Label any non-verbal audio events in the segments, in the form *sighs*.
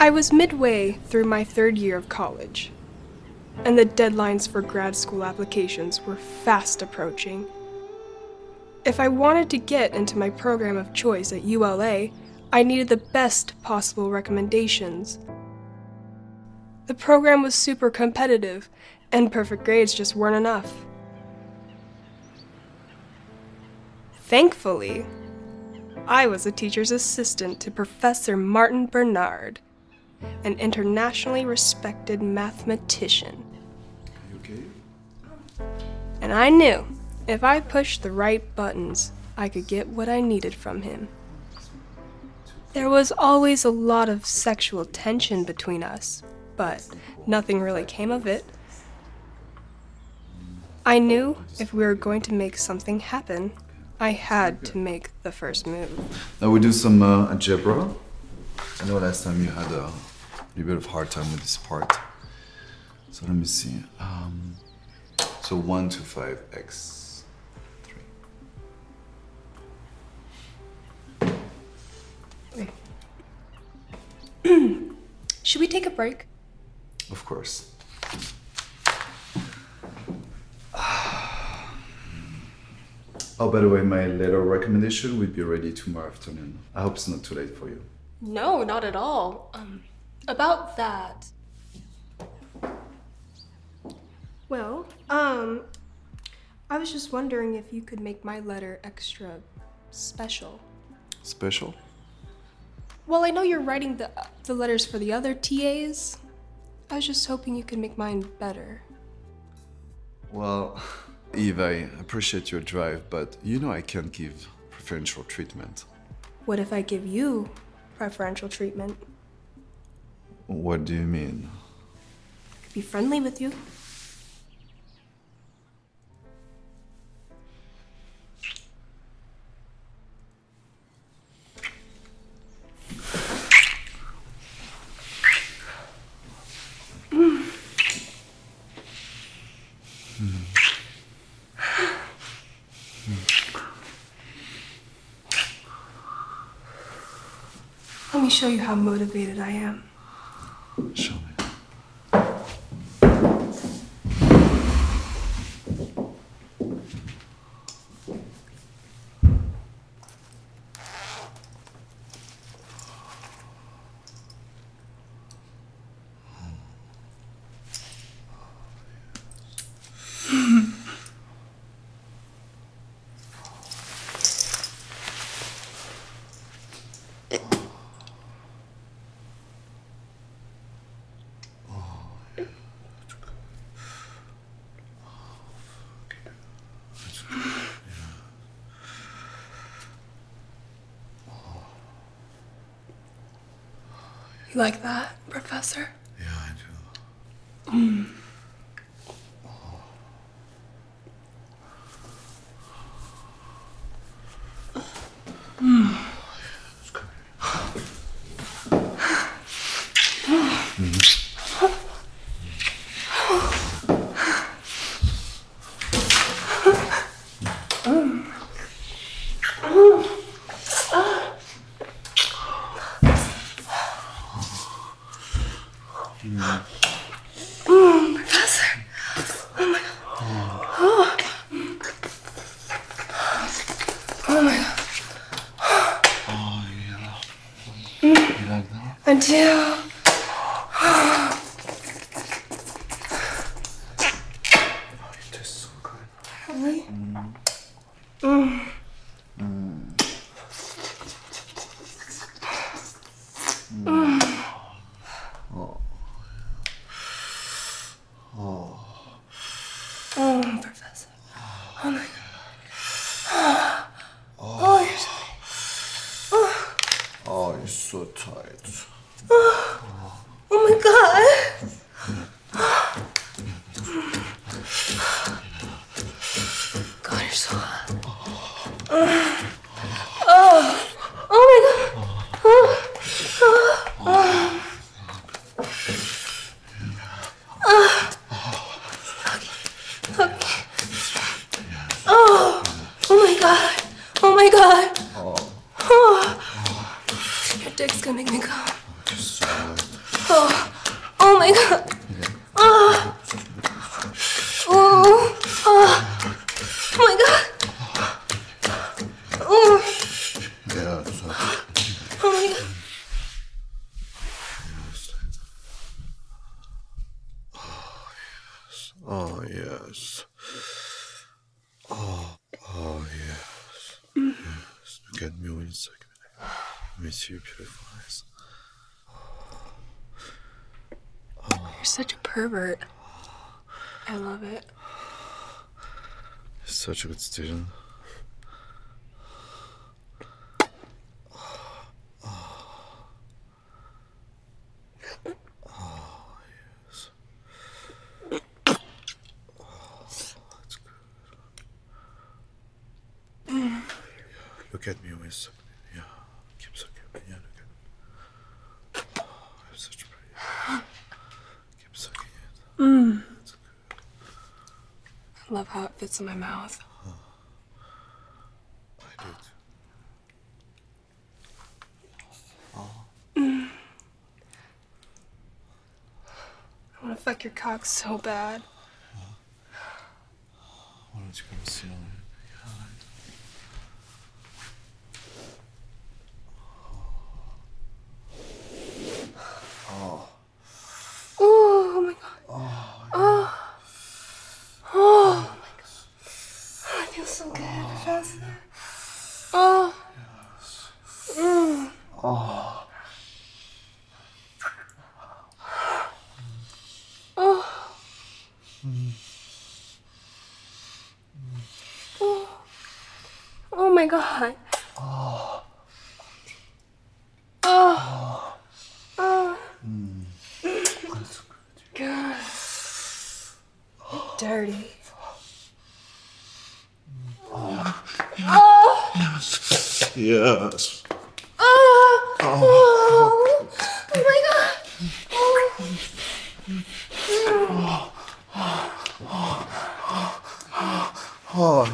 I was midway through my third year of college, and the deadlines for grad school applications were fast approaching. If I wanted to get into my program of choice at ULA, I needed the best possible recommendations. The program was super competitive, and perfect grades just weren't enough. Thankfully, I was a teacher's assistant to Professor Martin Bernard, an internationally respected mathematician. Okay? And I knew if I pushed the right buttons, I could get what I needed from him. There was always a lot of sexual tension between us, but nothing really came of it. I knew if we were going to make something happen, I had to make the first move. Now we do some uh, algebra. I know last time you had a little bit of hard time with this part. So let me see. Um, so 1 to 5 x 3. *clears throat* Should we take a break? Of course. *sighs* Oh, by the way, my letter recommendation will be ready tomorrow afternoon. I hope it's not too late for you. No, not at all. Um, about that. Well, um, I was just wondering if you could make my letter extra special. Special? Well, I know you're writing the the letters for the other TAs. I was just hoping you could make mine better. Well, *laughs* Eve, I appreciate your drive, but you know I can't give preferential treatment. What if I give you preferential treatment? What do you mean? I could be friendly with you. Let me show you how motivated I am. Show me. Like that, Professor? Yeah, I do. Professor. Oh my god. Oh my god. Oh, yeah. You like that? I do. my god. Oh. oh. Your dick's gonna make me come. Oh. Oh my god. Oh. Oh. Oh. oh my god. Oh. Oh my god. Oh, yes. Oh, Let me see your beautiful eyes. You're such a pervert. I love it. Such a good student. Look at me one second. Yeah. Keep sucking. Yeah, look at me. Oh, I'm such pretty. Keep sucking it. I love how it fits in my mouth. I do too. Mm. I want to fuck your cock so bad. Why don't you come sit on it? Oh, oh my god. Oh. Oh. my god. I feel so good. Faster. Oh. Mm. Oh. Oh. Oh my god. Oh. Oh. God. Dirty. Yes. Oh, oh, oh my god. Oh,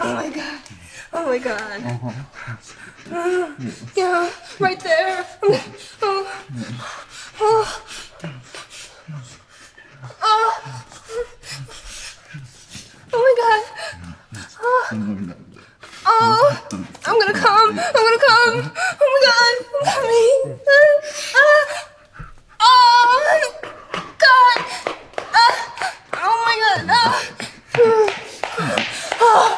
Oh my god. Oh my god. Uh, yeah, right there. Oh. Oh. Oh. Oh my god. Oh, I'm gonna come. I'm gonna come. Oh my god, I'm coming. Ah. Oh, God. Ah. Oh my god. Ah. Oh,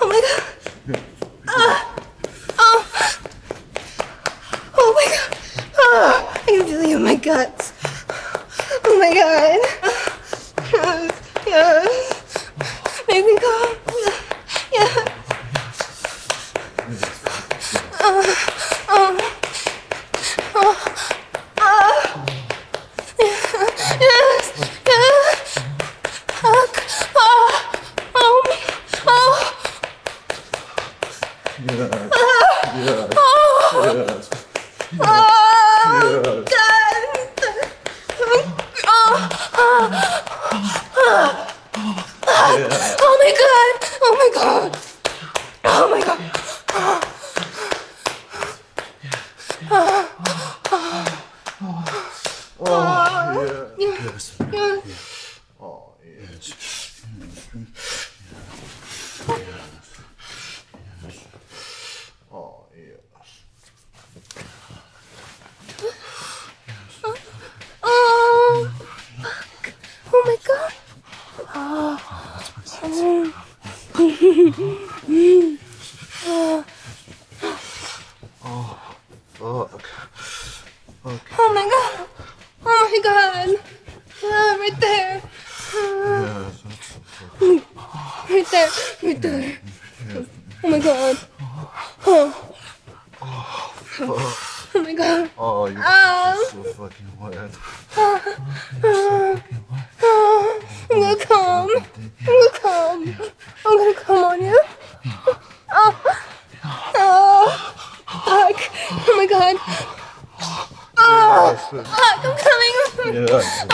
oh my god. Ah. Oh. Oh my god. Ah. I can feel you in my guts. Oh my god. Yes. Yes. Make me come. Yeah. Oh. Oh. Oh. Yes. Yes. Fuck. Oh. Oh. Oh. yes, Oh. yes, Oh. yes. God. Oh. Oh my god. Oh my god. Oh my god. Oh, yeah. Yes. Yeah. Oh, yes. Oh, yes. Oh. Fuck. Oh my god. Fuck. Oh my god. Oh my god. Ah, right there. Yes, that's so fucking. Right there. Right there. Oh, oh my god. Oh. Oh my god. Oh, you're so fucking wet. Oh, I'm gonna come. I'm gonna come. I'm gonna come on you. Oh. Oh. Fuck. Oh my god. Oh. Fuck. I'm coming. Yes.